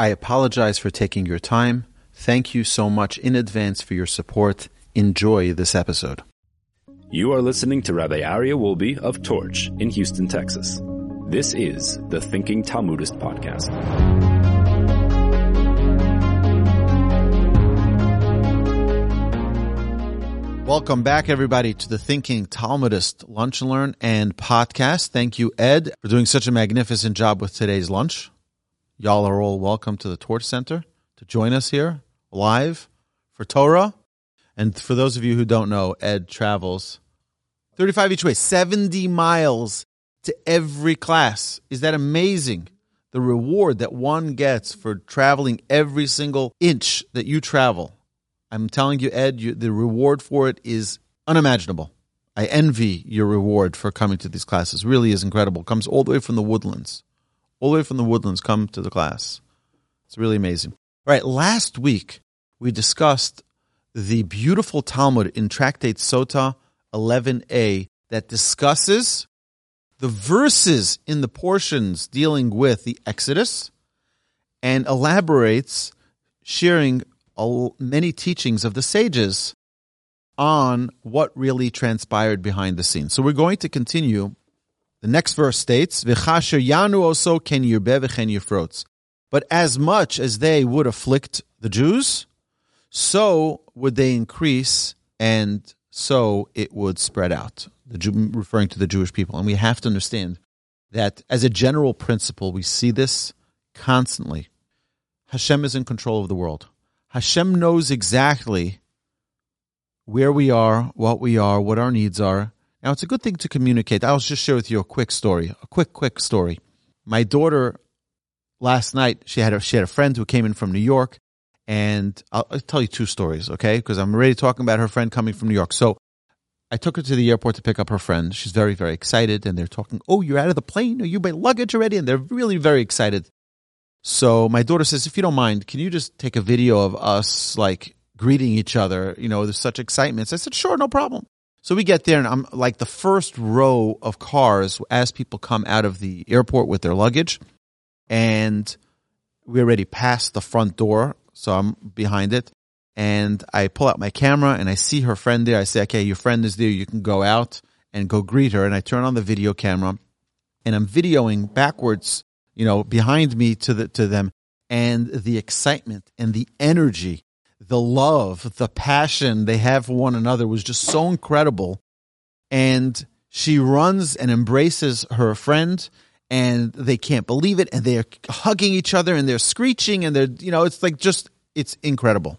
I apologize for taking your time. Thank you so much in advance for your support. Enjoy this episode. You are listening to Rabbi Aryeh Wolbe of Torch in Houston, Texas. This is the Thinking Talmudist podcast. Welcome back, everybody, to the Thinking Talmudist Lunch and Learn and podcast. Thank you, Ed, for doing such a magnificent job with today's lunch. Y'all are all welcome to the Torch Center to join us here live for Torah. And for those of you who don't know, Ed travels 35 each way, 70 miles to every class. Is that amazing? The reward that one gets for traveling every single inch that you travel. I'm telling you, Ed, you, the reward for it is unimaginable. I envy your reward for coming to these classes. Really is incredible. Comes all the way from the woodlands all the way from the woodlands come to the class. It's really amazing. All right, last week we discussed the beautiful Talmud in Tractate Sotah 11a that discusses the verses in the portions dealing with the Exodus and elaborates sharing many teachings of the sages on what really transpired behind the scenes. So we're going to continue the next verse states, "V'chasher yanu also ken yirbe v'chen yifrotz." But as much as they would afflict the Jews, so would they increase, and so it would spread out. The Jew, referring to the Jewish people, and we have to understand that as a general principle, we see this constantly. Hashem is in control of the world. Hashem knows exactly where we are, what we are, what our needs are, now, it's a good thing to communicate. I'll just share with you a quick story, a quick, quick story. My daughter, last night, she had a, she had a friend who came in from New York, and I'll, I'll tell you two stories, okay? Because I'm already talking about her friend coming from New York. So I took her to the airport to pick up her friend. She's very, very excited, and they're talking, "Oh, you're out of the plane? Are you by luggage already?" And they're really very excited. So my daughter says, "If you don't mind, can you just take a video of us like greeting each other? You know, there's such excitement." So I said, "Sure, no problem." So we get there, and I'm like the first row of cars as people come out of the airport with their luggage, and we already passed the front door, so I'm behind it. And I pull out my camera and I see her friend there. I say, "Okay, your friend is there. You can go out and go greet her." And I turn on the video camera, and I'm videoing backwards, you know, behind me to the to them, and the excitement and the energy the love, the passion they have for one another was just so incredible. And she runs and embraces her friend and they can't believe it and they're hugging each other and they're screeching and they're, you know, it's like just, it's incredible.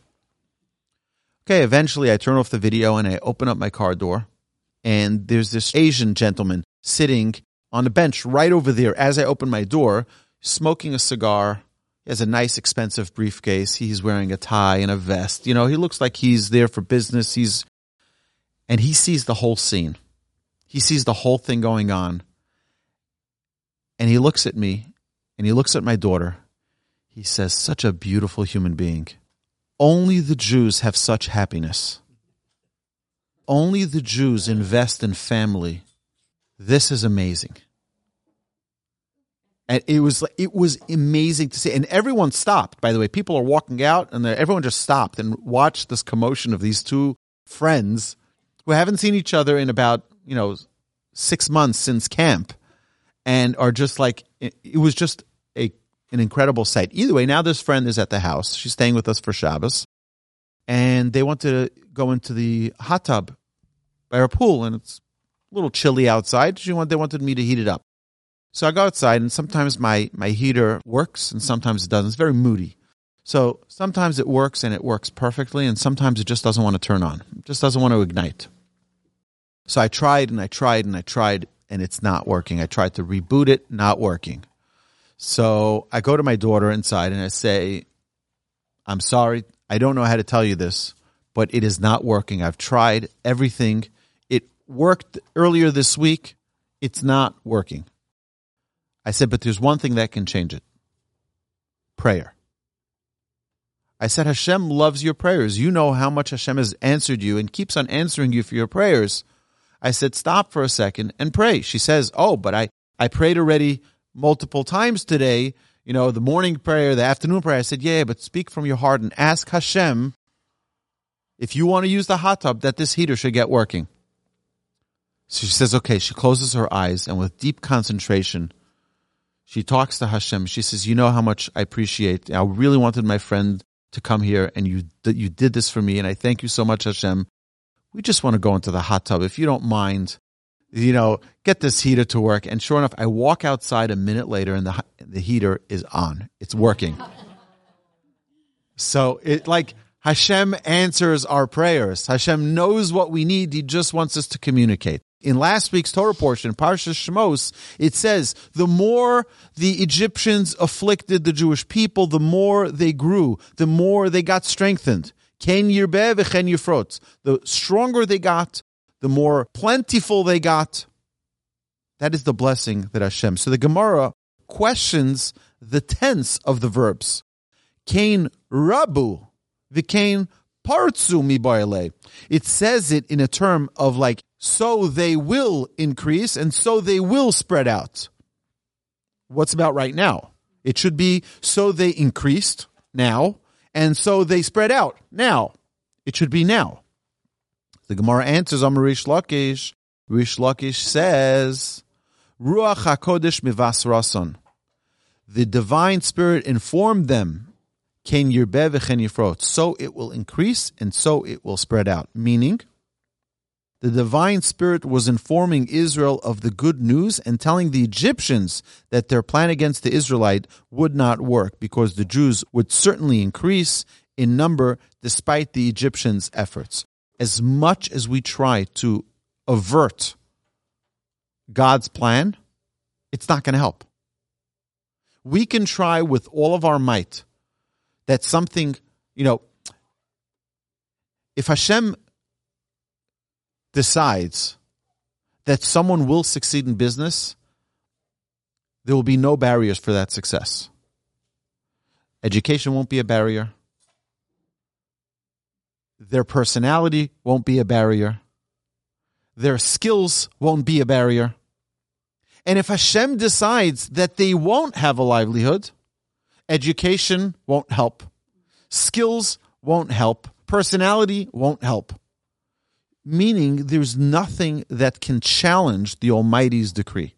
Okay, eventually I turn off the video and I open up my car door and there's this Asian gentleman sitting on a bench right over there as I open my door, smoking a cigar has a nice, expensive briefcase. He's wearing a tie and a vest. You know, he looks like he's there for business. He's, and he sees the whole scene. He sees the whole thing going on. And he looks at me and he looks at my daughter. He says, Such a beautiful human being. Only the Jews have such happiness. Only the Jews invest in family. This is amazing and it was it was amazing to see. And everyone stopped by the way. People are walking out and everyone just stopped and watched this commotion of these two friends who haven't seen each other in about you know six months since camp and are just like it, it was just a an incredible sight. Either way now this friend is at the house. She's staying with us for shabbos. And they want to go into the hot tub by our pool, and it's a little chilly outside. She wanted, they wanted me to heat it up. So I go outside, and sometimes my, my heater works, and sometimes it doesn't. It's very moody. So sometimes it works and it works perfectly, and sometimes it just doesn't want to turn on. It just doesn't want to ignite. So I tried and I tried and I tried, and it's not working. I tried to reboot it, not working. So I go to my daughter inside and I say, I'm sorry. I don't know how to tell you this, but it is not working. I've tried everything. It worked earlier this week. It's not working. I said, but there's one thing that can change it prayer. I said, Hashem loves your prayers. You know how much Hashem has answered you and keeps on answering you for your prayers. I said, stop for a second and pray. She says, oh, but I, I prayed already multiple times today. You know, the morning prayer, the afternoon prayer. I said, yeah, but speak from your heart and ask Hashem if you want to use the hot tub that this heater should get working. So she says, okay. She closes her eyes and with deep concentration, she talks to Hashem. She says, "You know how much I appreciate. I really wanted my friend to come here, and you you did this for me, and I thank you so much, Hashem. We just want to go into the hot tub, if you don't mind. You know, get this heater to work." And sure enough, I walk outside a minute later, and the the heater is on. It's working. so it like Hashem answers our prayers. Hashem knows what we need. He just wants us to communicate. In last week's Torah portion, Parsha Shmos, it says, the more the Egyptians afflicted the Jewish people, the more they grew, the more they got strengthened. The stronger they got, the more plentiful they got. That is the blessing that Hashem. So the Gemara questions the tense of the verbs. Kain rabu, v'kain partsu mi It says it in a term of like so they will increase and so they will spread out. What's about right now? It should be so they increased now and so they spread out now. It should be now. The Gemara answers on Reish Lakish. Reish Lakish says, Ruach HaKodesh mivas rason. The divine spirit informed them, Ken yirbe v'chen yifrot. So it will increase and so it will spread out. Meaning, the divine spirit was informing Israel of the good news and telling the Egyptians that their plan against the Israelite would not work because the Jews would certainly increase in number despite the Egyptians' efforts. As much as we try to avert God's plan, it's not going to help. We can try with all of our might that something, you know, if Hashem decides that someone will succeed in business, there will be no barriers for that success. Education won't be a barrier. Their personality won't be a barrier. Their skills won't be a barrier. And if Hashem decides that they won't have a livelihood, education won't help. Skills won't help. Personality won't help meaning there's nothing that can challenge the Almighty's decree.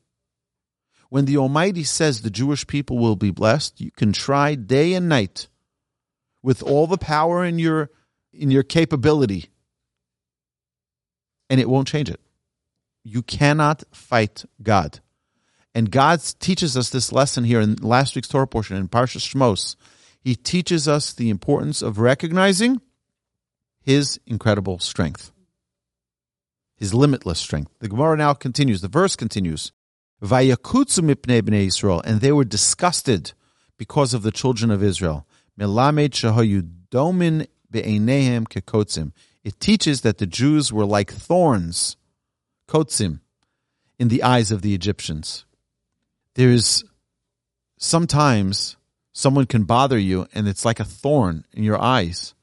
When the Almighty says the Jewish people will be blessed, you can try day and night with all the power in your in your capability and it won't change it. You cannot fight God. And God teaches us this lesson here in last week's Torah portion in Parshas Shmos. He teaches us the importance of recognizing his incredible strength his limitless strength. The Gemara now continues, the verse continues, Vayakutsu mipnei bnei Yisrael, and they were disgusted because of the children of Israel. Melamed shahayu domin be'enehem kekotzim. It teaches that the Jews were like thorns, kotzim, in the eyes of the Egyptians. There's sometimes someone can bother you and it's like a thorn in your eyes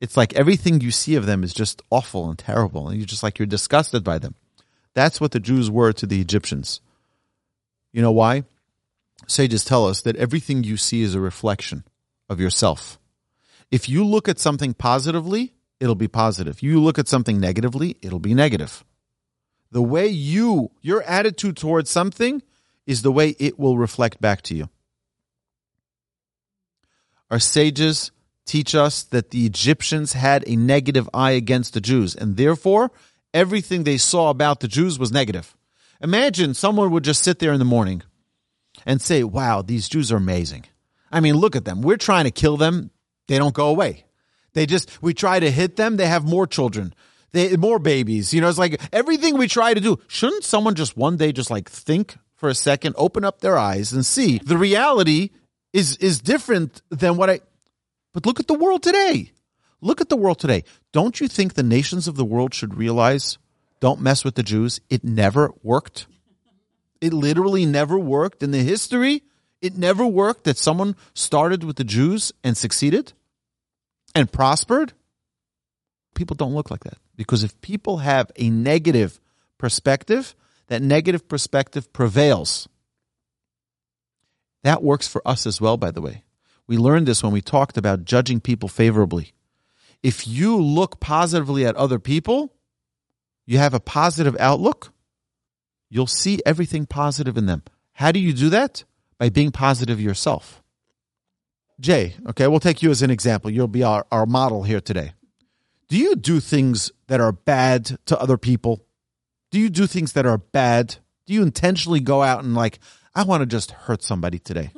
it's like everything you see of them is just awful and terrible, and you're just like you're disgusted by them. That's what the Jews were to the Egyptians. You know why? Sages tell us that everything you see is a reflection of yourself. If you look at something positively, it'll be positive. You look at something negatively, it'll be negative. The way you, your attitude towards something is the way it will reflect back to you. Our sages teach us that the Egyptians had a negative eye against the Jews, and therefore everything they saw about the Jews was negative. Imagine someone would just sit there in the morning and say, Wow, these Jews are amazing. I mean, look at them. We're trying to kill them. They don't go away. They just, we try to hit them. They have more children. They, more babies. You know, it's like everything we try to do. Shouldn't someone just one day just like think for a second, open up their eyes and see the reality is, is different than what I, but look at the world today. Look at the world today. Don't you think the nations of the world should realize don't mess with the Jews? It never worked. It literally never worked in the history. It never worked that someone started with the Jews and succeeded and prospered. People don't look like that because if people have a negative perspective, that negative perspective prevails. That works for us as well, by the way. We learned this when we talked about judging people favorably. If you look positively at other people, you have a positive outlook, you'll see everything positive in them. How do you do that? By being positive yourself. Jay, okay, we'll take you as an example. You'll be our, our model here today. Do you do things that are bad to other people? Do you do things that are bad? Do you intentionally go out and like, I want to just hurt somebody today?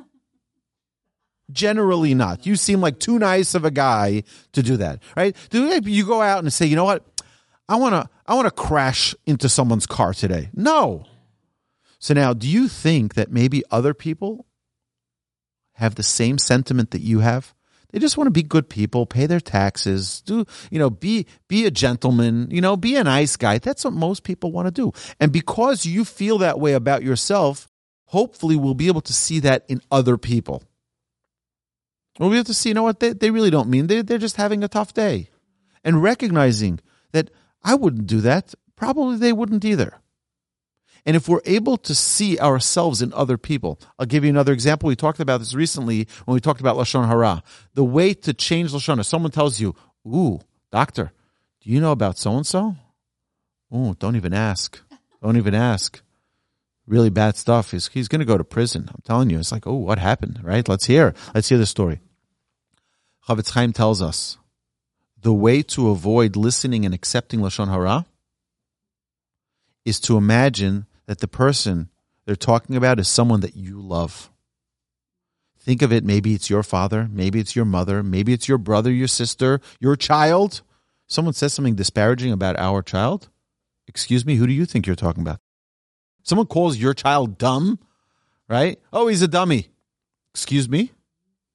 Generally not. You seem like too nice of a guy to do that, right? Do you go out and say, you know what? I want to I want to crash into someone's car today. No. So now, do you think that maybe other people have the same sentiment that you have? They just want to be good people, pay their taxes, do, you know, be, be a gentleman, you know, be a nice guy. That's what most people want to do. And because you feel that way about yourself, hopefully we'll be able to see that in other people. We'll to see, you know what, they, they really don't mean, they, they're just having a tough day. And recognizing that I wouldn't do that, probably they wouldn't either. And if we're able to see ourselves in other people, I'll give you another example. We talked about this recently when we talked about Lashon Hara. The way to change Lashon, if someone tells you, Ooh, doctor, do you know about so and so? Ooh, don't even ask. Don't even ask. Really bad stuff. He's, he's going to go to prison. I'm telling you. It's like, oh, what happened? Right? Let's hear. Let's hear the story. Chofetz Chaim tells us the way to avoid listening and accepting Lashon Hara is to imagine that the person they're talking about is someone that you love. Think of it, maybe it's your father, maybe it's your mother, maybe it's your brother, your sister, your child. Someone says something disparaging about our child. Excuse me, who do you think you're talking about? Someone calls your child dumb, right? Oh, he's a dummy. Excuse me,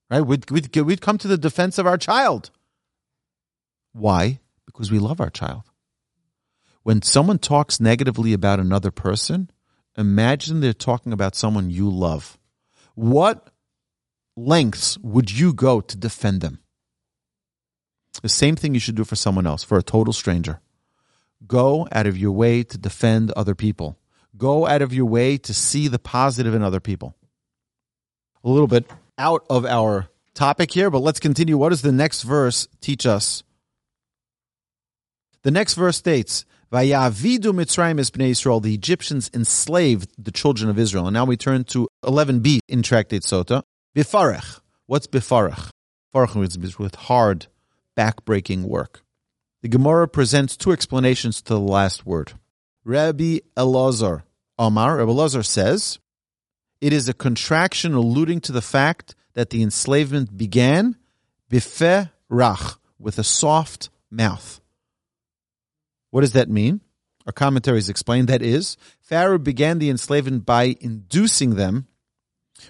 right? We'd, we'd, we'd come to the defense of our child. Why? Because we love our child. When someone talks negatively about another person, imagine they're talking about someone you love. What lengths would you go to defend them? The same thing you should do for someone else, for a total stranger. Go out of your way to defend other people. Go out of your way to see the positive in other people. A little bit out of our topic here, but let's continue. What does the next verse teach us? The next verse states, Vayavidu Mitzrayim es bnei Israel. The Egyptians enslaved the children of Israel. And now we turn to 11b in Tractate Sotah. Bifarech. What's bifarech? Farech is with hard, backbreaking work. The Gemara presents two explanations to the last word. Rabbi Elazar Omar, Elazar says, it is a contraction alluding to the fact that the enslavement began bifeh rach, with a soft mouth. What does that mean? Our commentaries explain that is, Pharaoh began the enslavement by inducing them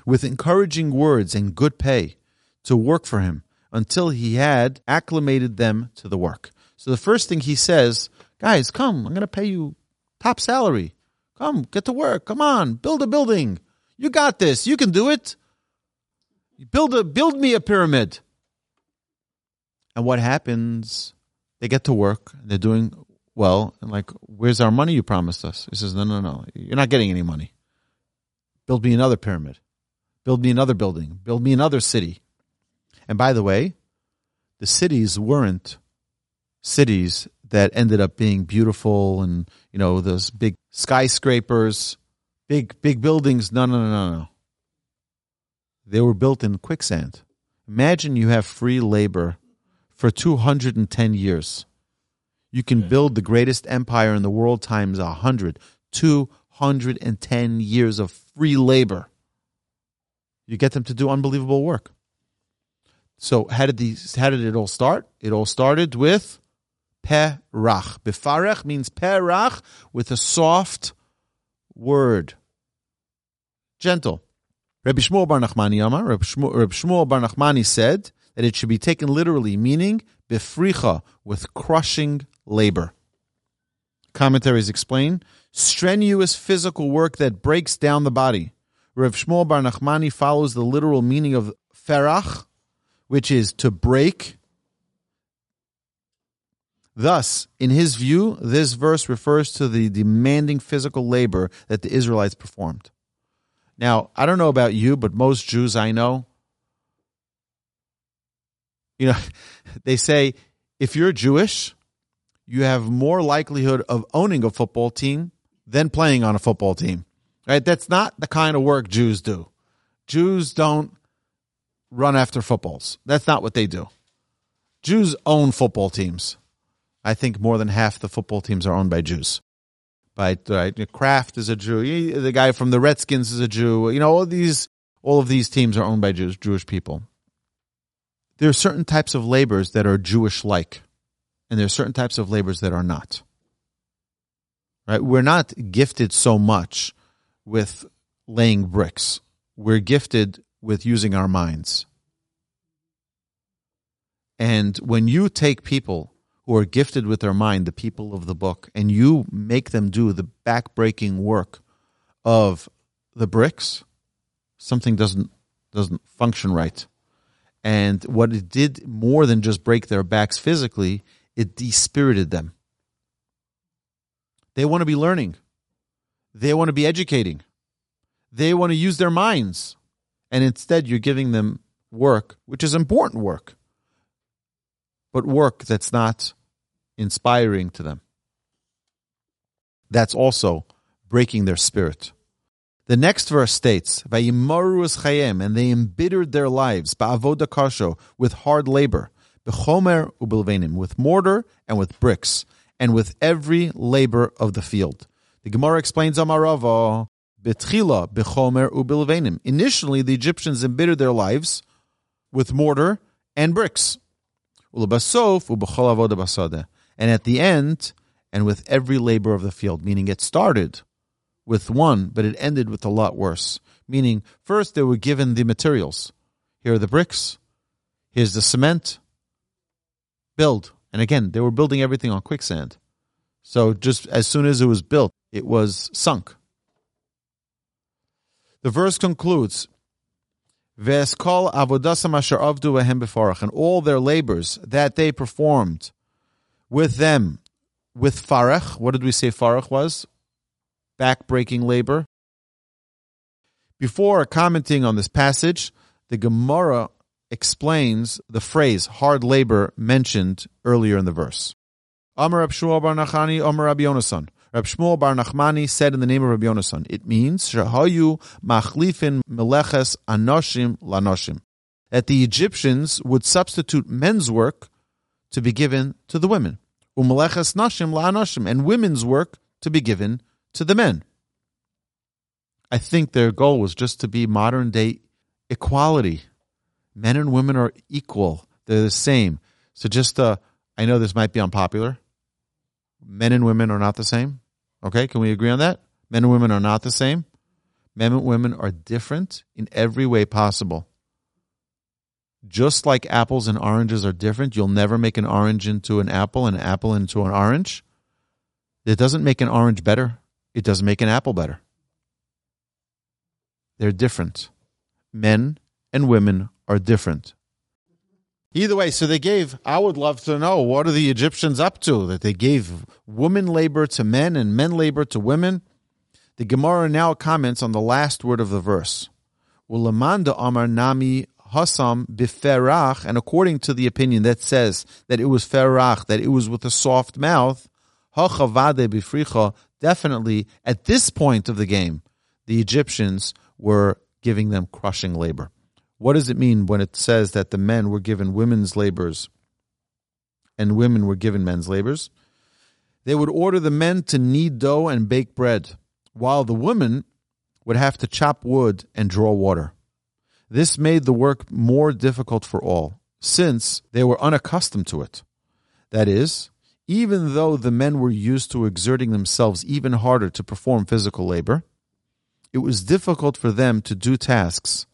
with encouraging words and good pay to work for him until he had acclimated them to the work. So the first thing he says, guys, come, I'm going to pay you top salary. Come, get to work. Come on, build a building. You got this. You can do it. Build a build me a pyramid. And what happens? They get to work. They're doing well, and like, where's our money you promised us? He says, no, no, no, you're not getting any money. Build me another pyramid. Build me another building. Build me another city. And by the way, the cities weren't cities that ended up being beautiful and, you know, those big skyscrapers, big, big buildings. No, no, no, no, no. They were built in quicksand. Imagine you have free labor for 210 years. You can build the greatest empire in the world times 100. 210 years of free labor. You get them to do unbelievable work. So how did these how did it all start? It all started with perach. Befarech means perach with a soft word. Gentle. Rabbi Shmuel Bar Nachmani Amar, Rabbi Shmuel Bar Nachmani said that it should be taken literally, meaning befricha, with crushing labor. Commentaries explain strenuous physical work that breaks down the body. Rav Shmuel Bar Nachmani follows the literal meaning of ferach, which is to break. Thus, in his view, this verse refers to the demanding physical labor that the Israelites performed. Now, I don't know about you, but most Jews I know, you know, they say if you're Jewish, you have more likelihood of owning a football team than playing on a football team. Right? That's not the kind of work Jews do. Jews don't run after footballs. That's not what they do. Jews own football teams. I think more than half the football teams are owned by Jews. By right, Kraft is a Jew. The guy from the Redskins is a Jew. You know, all these all of these teams are owned by Jews, Jewish people. There are certain types of labors that are Jewish like, and there are certain types of labors that are not. Right? We're not gifted so much with laying bricks. We're gifted with using our minds. And when you take people who are gifted with their mind, the people of the book, and you make them do the backbreaking work of the bricks, something doesn't doesn't function right. And what it did more than just break their backs physically, it dispirited them. They want to be learning. They want to be educating. They want to use their minds. And instead, you're giving them work, which is important work, but work that's not inspiring to them. That's also breaking their spirit. The next verse states, "Vayimaru chayim," and they embittered their lives, ba'avoda kasho, with hard labor, bechomer ubilvenim, with mortar and with bricks, and with every labor of the field. The Gemara explains Amarava, betchila bechomer ubilvenim. Initially, the Egyptians embittered their lives with mortar and bricks. And at the end, and with every labor of the field, meaning it started with one, but it ended with a lot worse. Meaning, first they were given the materials. Here are the bricks. Here's the cement. Build. And again, they were building everything on quicksand. So just as soon as it was built, it was sunk. The verse concludes, Veskol avodasam asher avdu behem and all their labors that they performed with them, with farach. What did we say farach was? Backbreaking labor. Before commenting on this passage, the Gemara explains the phrase hard labor mentioned earlier in the verse. Amar Shmuel Bar Nachani, Amar Rabbi Yonasan. Shmuel Bar Nachmani said in the name of Rabbi Yonasan, it means Shahayu Machlifin Meleches Anoshim Lanoshim. That the Egyptians would substitute men's work to be given to the women. Umeleches Nashim Lanoshim, and women's work to be given to the men. I think their goal was just to be modern day equality men and women are equal. They're the same. So just uh, I know this might be unpopular. Men and women are not the same. Okay, can we agree on that? Men and women are not the same. Men and women are different in every way possible. Just like apples and oranges are different, you'll never make an orange into an apple and an apple into an orange. It doesn't make an orange better. It doesn't make an apple better. They're different. Men and women are different. Either way, so they gave, I would love to know, what are the Egyptians up to? That they gave woman labor to men and men labor to women? The Gemara now comments on the last word of the verse. Ulamanda Amar Nami Hasam Biferach, and according to the opinion that says that it was Ferach, that it was with a soft mouth, Hachavade Bifricha, definitely at this point of the game, the Egyptians were giving them crushing labor. What does it mean when it says that the men were given women's labors and women were given men's labors? They would order the men to knead dough and bake bread, while the women would have to chop wood and draw water. This made the work more difficult for all, since they were unaccustomed to it. That is, even though the men were used to exerting themselves even harder to perform physical labor, it was difficult for them to do tasks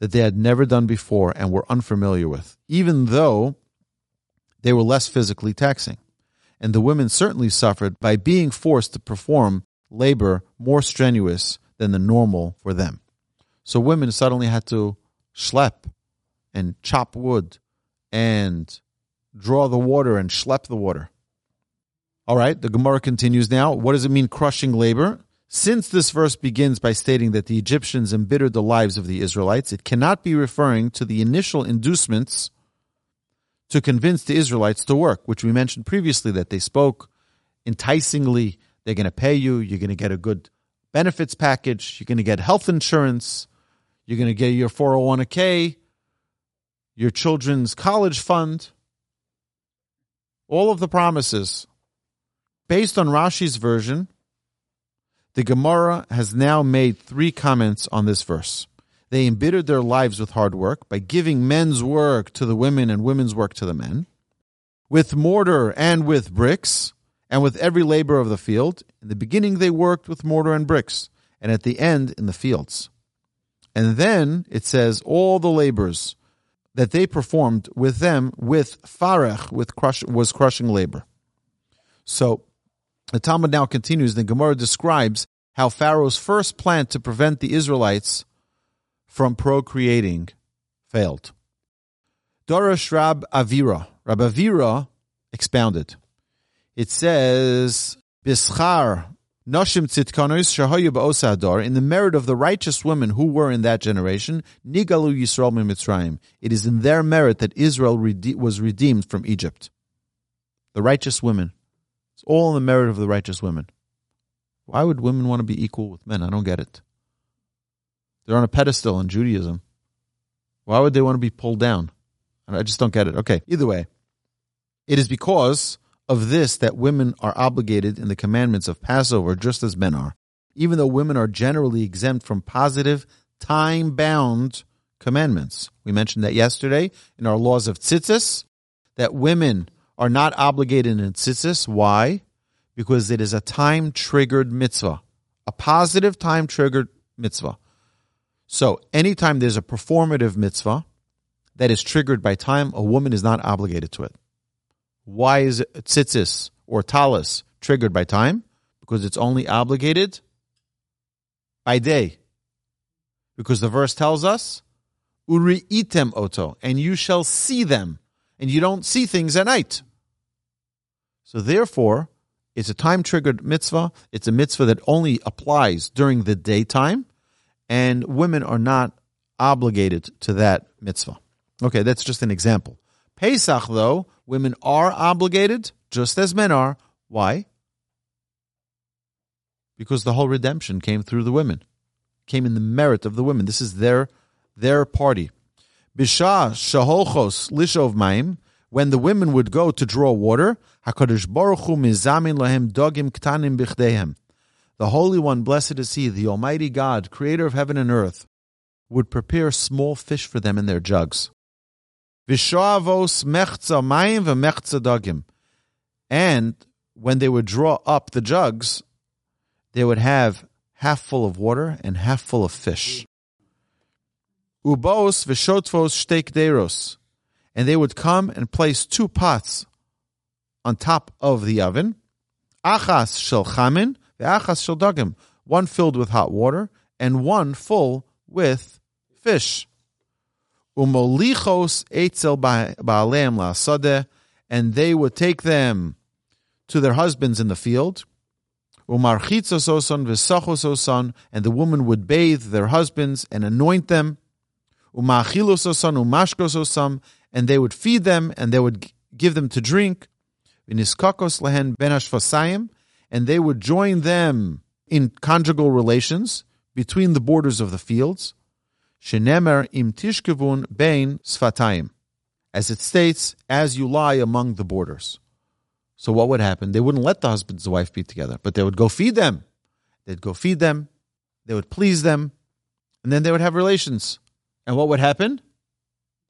that they had never done before and were unfamiliar with, even though they were less physically taxing. And the women certainly suffered by being forced to perform labor more strenuous than the normal for them. So women suddenly had to schlep and chop wood and draw the water and schlep the water. All right, the Gemara continues now. What does it mean, crushing labor? Since this verse begins by stating that the Egyptians embittered the lives of the Israelites, it cannot be referring to the initial inducements to convince the Israelites to work, which we mentioned previously that they spoke enticingly. They're going to pay you. You're going to get a good benefits package. You're going to get health insurance. You're going to get your 401k, your children's college fund. All of the promises Based on Rashi's version, the Gemara has now made three comments on this verse. They embittered their lives with hard work by giving men's work to the women and women's work to the men, with mortar and with bricks, and with every labor of the field. In the beginning, they worked with mortar and bricks, and at the end, in the fields. And then it says all the labors that they performed with them with farech, with crush, was crushing labor. So the Talmud now continues. The Gemara describes how Pharaoh's first plan to prevent the Israelites from procreating failed. Dorish Rav Avira. Rav Avira expounded. It says, Bischar Noshim tzitkanos shahayu ba'osadar, in the merit of the righteous women who were in that generation, nigalu Yisrael mitzrayim. It is in their merit that Israel rede- was redeemed from Egypt. The righteous women. It's all in the merit of the righteous women. Why would women want to be equal with men? I don't get it. They're on a pedestal in Judaism. Why would they want to be pulled down? I just don't get it. Okay, either way, it is because of this that women are obligated in the commandments of Passover just as men are, even though women are generally exempt from positive, time bound commandments. We mentioned that yesterday in our laws of tzitzis, that women are not obligated in tzitzis. Why? Because it is a time triggered mitzvah, a positive time triggered mitzvah. So anytime there's a performative mitzvah that is triggered by time, a woman is not obligated to it. Why is it tzitzis or talis triggered by time? Because it's only obligated by day. Because the verse tells us, Uri item oto, and you shall see them. And you don't see things at night. So therefore, it's a time triggered mitzvah. It's a mitzvah that only applies during the daytime, and women are not obligated to that mitzvah. Okay, that's just an example. Pesach, though, women are obligated just as men are. Why? Because the whole redemption came through the women, came in the merit of the women. This is their their party. Bisha shaholchos lishov maim when the women would go to draw water, Hakadosh Baruch Hu mizamin lahem dogim ktanim bichdehem. The Holy One, blessed is He, the Almighty God, Creator of heaven and earth, would prepare small fish for them in their jugs. Vishavos mechza mayim v'mechza dagim. And when they would draw up the jugs, they would have half full of water and half full of fish. Ubos v'shotvos shteik deros and they would come and place two pots on top of the oven. Achas shel chamin, achas shel dagim, one filled with hot water and one full with fish. Umolichos eitzel ba'aleim la'asodeh, and they would take them to their husbands in the field. Umarchitzos oson v'sachos oson, and the woman would bathe their husbands and anoint them. Umachilos oson umashkos oson, and they would feed them and they would give them to drink. Viniskakos lehen ben hashvasayim, and they would join them in conjugal relations between the borders of the fields. Shenemer im tishkevun bein sfatayim. As it states, as you lie among the borders. So what would happen? They wouldn't let the husband and wife be together, but they would go feed them. They'd go feed them. They would please them. And then they would have relations. And what would happen?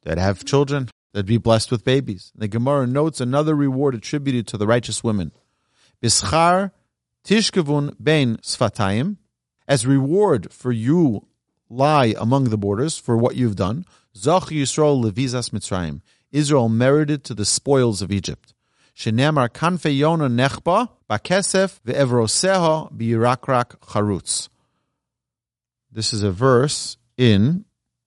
They'd have children. They'd be blessed with babies. The Gemara notes another reward attributed to the righteous women. Bischar tishkevun bein sfatayim. As reward for you lie among the borders for what you've done. Zach Yisrael levizas Mitzrayim. Israel merited to the spoils of Egypt. Shenemar kanfe yona nechba bakesef ve'evroseha biyirakrak charutz. This is a verse in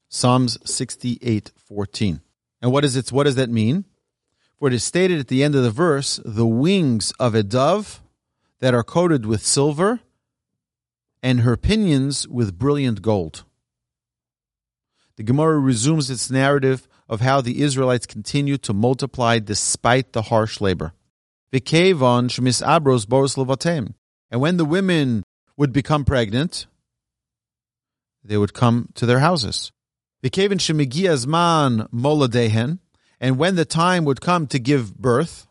Psalms 68:14. And what is it? What does that mean? For it is stated at the end of the verse, the wings of a dove that are coated with silver, and her pinions with brilliant gold. The Gemara resumes its narrative of how the Israelites continued to multiply despite the harsh labor. And when the women would become pregnant, they would come to their houses. And when the time would come to give birth,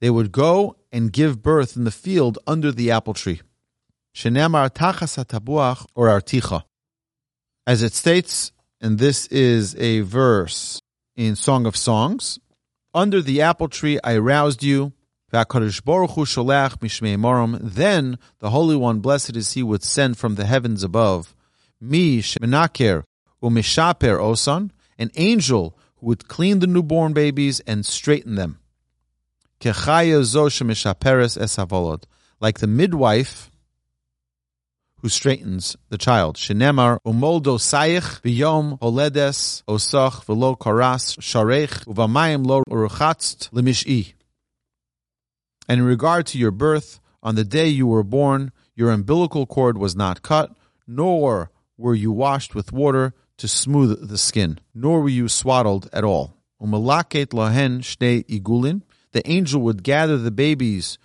they would go and give birth in the field under the apple tree. Shenemar tachas hatabuach or articha. As it states, and this is a verse in Song of Songs, under the apple tree I roused you, then the Holy One, blessed is He, would send from the heavens above, mi shemenaker umishaper osan, an angel who would clean the newborn babies and straighten them. Like the midwife who straightens the child. Shenemar umoldo sayich v'yom holedes osach v'lo karas sharech uvamayim lo uruchatzt lemish'i. And in regard to your birth, on the day you were born, your umbilical cord was not cut, nor were you washed with water to smooth the skin, nor were you swaddled at all. Umalaket lahen shnei igulin. The angel would gather the babies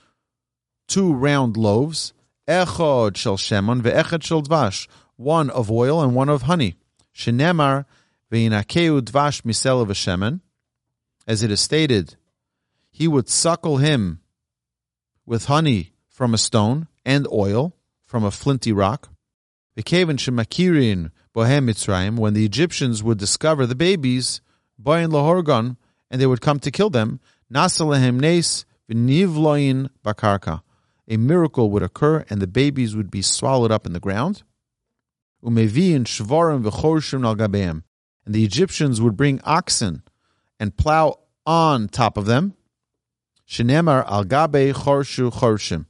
two round loaves, echod shel shemon ve'echad shel dvash, one of oil and one of honey. Shenemar ve'inakeu dvash misel v'shemen. As it is stated, he would suckle him with honey from a stone and oil from a flinty rock. V'keven shemakirin bohem Mitzrayim, when the Egyptians would discover the babies, boyin lahorgon, and they would come to kill them, nasalehem nes v'nivloin bakarka a miracle would occur and the babies would be swallowed up in the ground. Umeviin shvarim v'chorshim al gabeim. And the Egyptians would bring oxen and plow on top of them. Shenemar al gabe chorshu chorshim.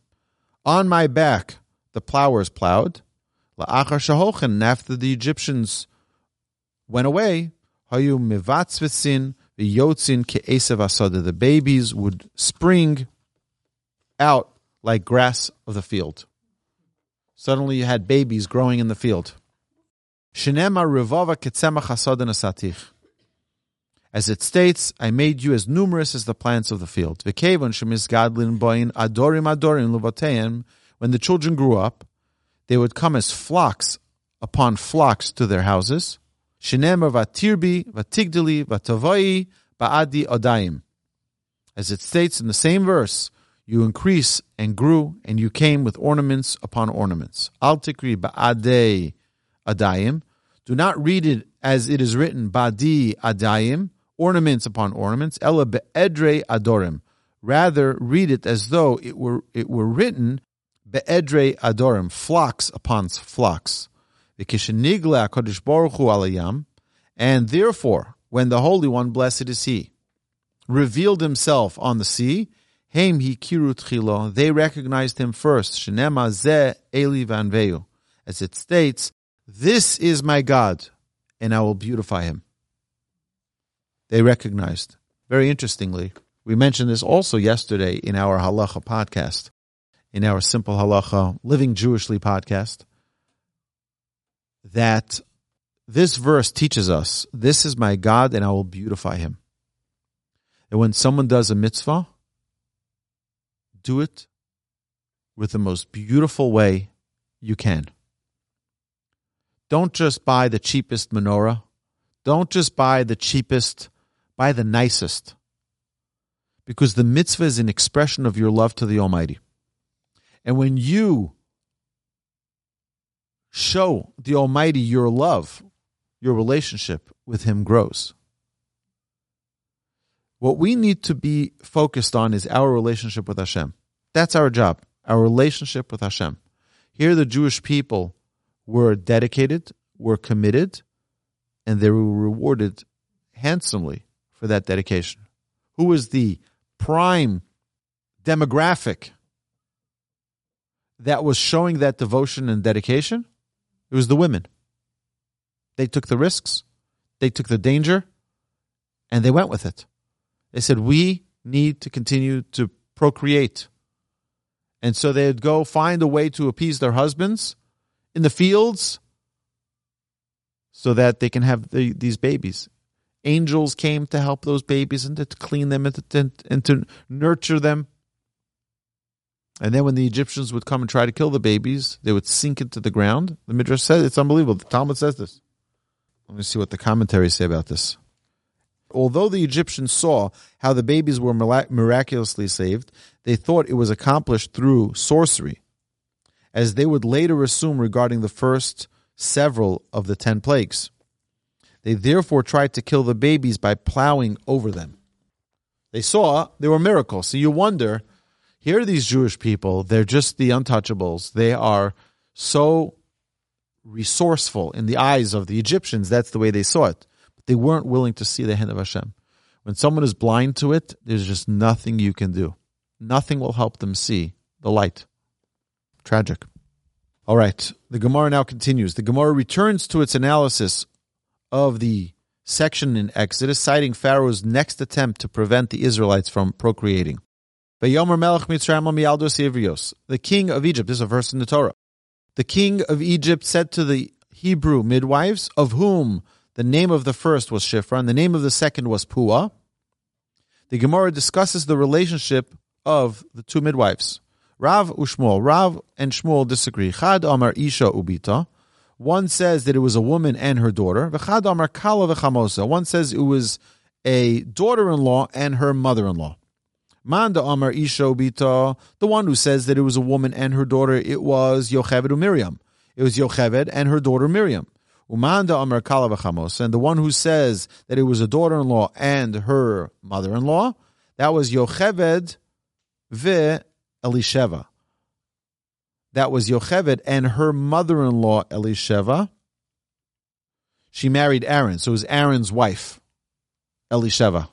On my back the plowers plowed. La'achar shahochen. After the Egyptians went away, hayu mivatzvitzin v'yotzin ke'esav asada. The babies would spring out like grass of the field. Suddenly you had babies growing in the field. As it states, I made you as numerous as the plants of the field. When the children grew up, they would come as flocks upon flocks to their houses. As it states in the same verse, you increase and grew, and you came with ornaments upon ornaments. Al tikri ba'adei adayim. Do not read it as it is written, badi adayim, ornaments upon ornaments. Ella be'edre adorim. Rather, read it as though it were it were written be'edre adorim, flocks upon flocks. And therefore, when the Holy One, blessed is He, revealed Himself on the sea, Heim hikiru tchilo. They recognized him first. Shenema ze Eli vanveu. As it states, this is my God, and I will beautify him. They recognized. Very interestingly, we mentioned this also yesterday in our halacha podcast, in our simple halacha living Jewishly podcast, that this verse teaches us, this is my God, and I will beautify him. And when someone does a mitzvah, do it with the most beautiful way you can. don't just buy the cheapest menorah. Don't just buy the cheapest, buy the nicest. Because the mitzvah is an expression of your love to the Almighty. And when you show the Almighty your love, your relationship with Him grows. What we need to be focused on is our relationship with Hashem. That's our job, our relationship with Hashem. Here, the Jewish people were dedicated, were committed, and they were rewarded handsomely for that dedication. Who was the prime demographic that was showing that devotion and dedication? It was the women. They took the risks, they took the danger, and they went with it. They said, We need to continue to procreate. And so they'd go find a way to appease their husbands in the fields so that they can have the, these babies. Angels came to help those babies and to clean them and to, and to nurture them. And then when the Egyptians would come and try to kill the babies, they would sink into the ground. The Midrash says it's unbelievable. The Talmud says this. Let me see what the commentaries say about this. Although the Egyptians saw how the babies were miraculously saved, they thought it was accomplished through sorcery, as they would later assume regarding the first several of the ten plagues. They therefore tried to kill the babies by plowing over them. They saw there were miracles. So you wonder here are these Jewish people, they're just the untouchables. They are so resourceful in the eyes of the Egyptians. That's the way they saw it. They weren't willing to see the hand of Hashem. When someone is blind to it, there's just nothing you can do. Nothing will help them see the light. Tragic. All right. The Gemara now continues. The Gemara returns to its analysis of the section in Exodus, citing Pharaoh's next attempt to prevent the Israelites from procreating. The king of Egypt, this is a verse in the Torah. The king of Egypt said to the Hebrew midwives, of whom the name of the first was Shifra and the name of the second was Pua. The Gemara discusses the relationship of the two midwives. Rav Ushmuel. Rav and Shmuel disagree. Chad Amar Isha Ubita. One says that it was a woman and her daughter. V'chad Amar Kala v'chamosa. One says it was a daughter-in-law and her mother-in-law. Manda Amar Isha Ubita, the one who says that it was a woman and her daughter, it was Yocheved Miriam. It was Yocheved and her daughter Miriam. Umanda Amar Kala and the one who says that it was a daughter-in-law and her mother-in-law, that was Yocheved ve Elisheva. That was Yocheved and her mother-in-law Elisheva. She married Aaron, so it was Aaron's wife, Elisheva.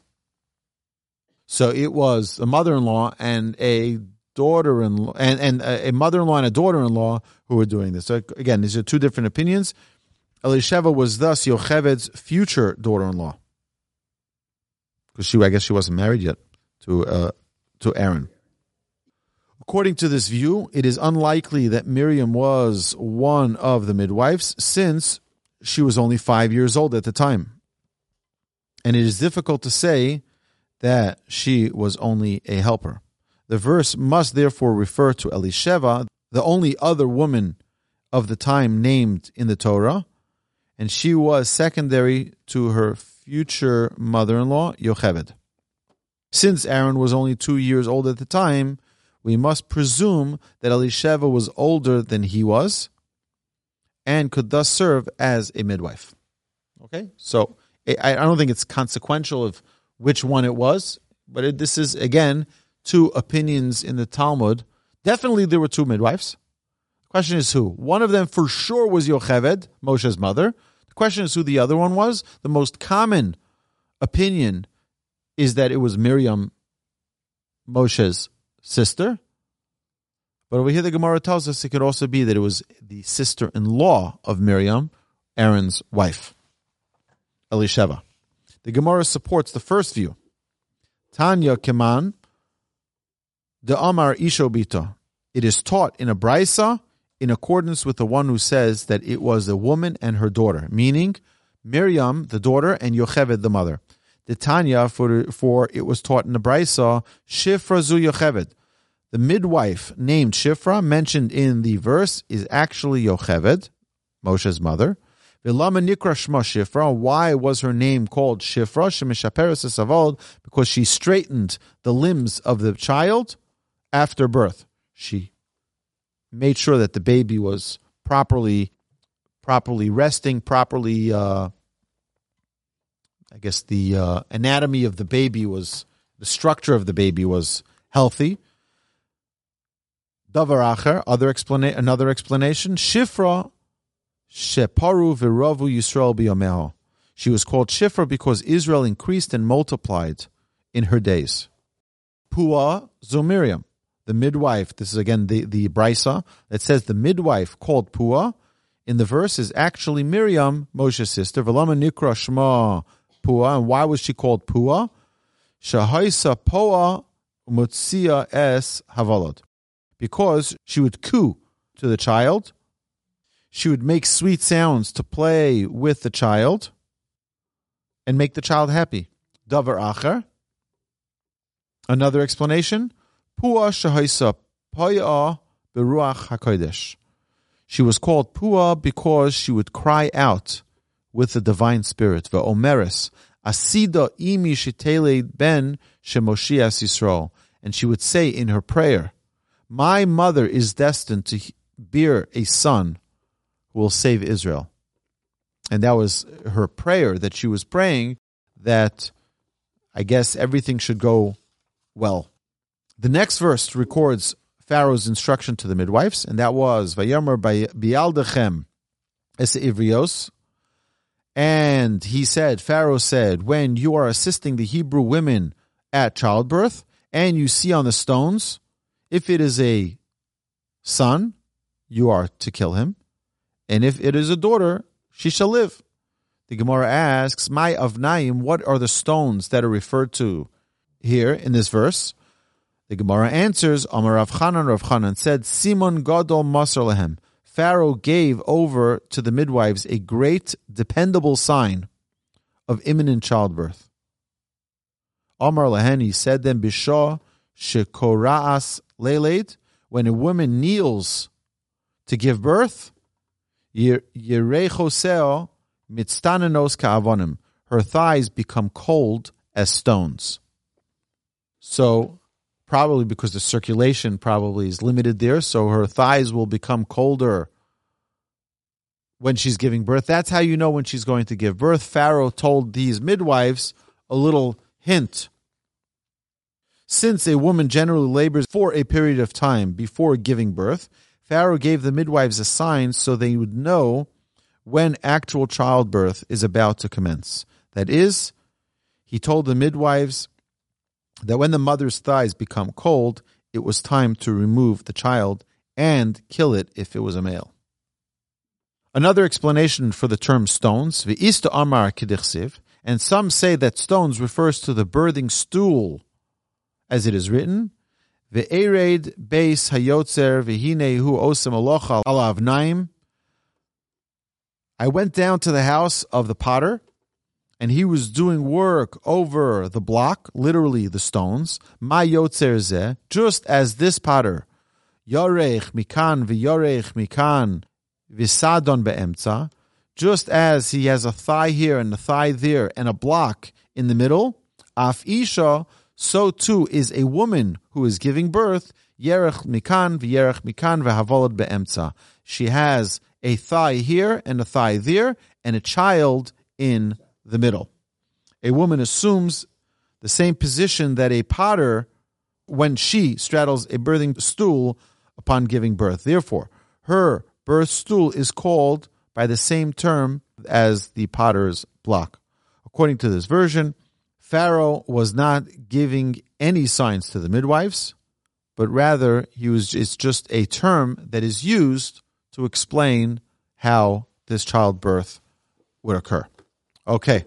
So it was a mother-in-law and a daughter-in-law, and, and a mother-in-law and a daughter-in-law who were doing this. So again, these are two different opinions. Elisheva was thus Yocheved's future daughter-in-law, because she, I guess, she wasn't married yet to uh, to Aaron. According to this view, it is unlikely that Miriam was one of the midwives, since she was only five years old at the time, and it is difficult to say that she was only a helper. The verse must therefore refer to Elisheva, the only other woman of the time named in the Torah, and she was secondary to her future mother in law, Yocheved. Since Aaron was only two years old at the time, we must presume that Elisheva was older than he was and could thus serve as a midwife. Okay, so I don't think it's consequential of which one it was, but it, this is again two opinions in the Talmud. Definitely, there were two midwives. Question is who? One of them for sure was Yocheved, Moshe's mother. Question is who the other one was. The most common opinion is that it was Miriam, Moshe's sister. But over here, the Gemara tells us it could also be that it was the sister in law of Miriam, Aaron's wife, Elisheva. The Gemara supports the first view. Tanya Keman, the Amar Ishobita. It is taught in a brisa in accordance with the one who says that it was a woman and her daughter, meaning Miriam, the daughter, and Yocheved, the mother. The Tanya, for, for it was taught in the brisa, Shifra zu Yocheved. The midwife named Shifra, mentioned in the verse, is actually Yocheved, Moshe's mother. Vilama Nikra Shma Shifra. Why was her name called Shifra? Shemishaperes Savod, because she straightened the limbs of the child after birth. She made sure that the baby was properly properly resting, properly uh, I guess the uh, anatomy of the baby was the structure of the baby was healthy. Davar acher, other explana- another explanation. Shifra sheparu viravu Yisrael biyomeho. She was called Shifra because Israel increased and multiplied in her days. Pua Zomiriam, the midwife. This is again the the brisa that says the midwife called Pua in the verse is actually Miriam, Moshe's sister. Velama nikra shma Pua. And why was she called Pua? Shahaisa Poa Mutzia es Havalot. Because she would coo to the child. She would make sweet sounds to play with the child and make the child happy. Davar acher. Another explanation. Pua shahaisa Poya beruach hakodesh. She was called Pua because she would cry out with the divine spirit. Ve'omeres asida imi shitele ben shemoshias Yisrael. And she would say in her prayer, My mother is destined to bear a son who will save Israel. And that was her prayer that she was praying that I guess everything should go well. The next verse records Pharaoh's instruction to the midwives, and that was Vayomer bialdechem ivrios. And he said, Pharaoh said, when you are assisting the Hebrew women at childbirth, and you see on the stones, if it is a son, you are to kill him, and if it is a daughter, she shall live. The Gemara asks, "My avnaim, what are the stones that are referred to here in this verse?" The Gemara answers, Amar Rav Chanan, Rav Chanan said, Simon Gadol Masar Lehem. Pharaoh gave over to the midwives a great, dependable sign of imminent childbirth. Amar Lehen, he said then, Bishah Shekoraas Leleit, when a woman kneels to give birth, Yerechoseo Mitztanenos Ka'avonim, her thighs become cold as stones. So probably because the circulation probably is limited there, so her thighs will become colder when she's giving birth. That's how you know when she's going to give birth. Pharaoh told these midwives a little hint. Since a woman generally labors for a period of time before giving birth, Pharaoh gave the midwives a sign so they would know when actual childbirth is about to commence. That is, he told the midwives that when the mother's thighs become cold, it was time to remove the child and kill it if it was a male. Another explanation for the term stones, v'ista amar kedichsiv, and some say that stones refers to the birthing stool, as it is written, ve'ered beis hayotzer v'hine hu osem alocha alav naim. I went down to the house of the potter, and he was doing work over the block, literally the stones, ma yotzer just as this potter, yorech mikan v'yorech mikan v'sadon be'emtza, just as he has a thigh here and a thigh there and a block in the middle, af isha, so too is a woman who is giving birth, yerech mikan v'yerech mikan v'havolad be'emtza. She has a thigh here and a thigh there and a child in the middle. A woman assumes the same position that a potter when she straddles a birthing stool upon giving birth. Therefore, her birth stool is called by the same term as the potter's block. According to this version, Pharaoh was not giving any signs to the midwives, but rather he was it's just a term that is used to explain how this childbirth would occur. Okay.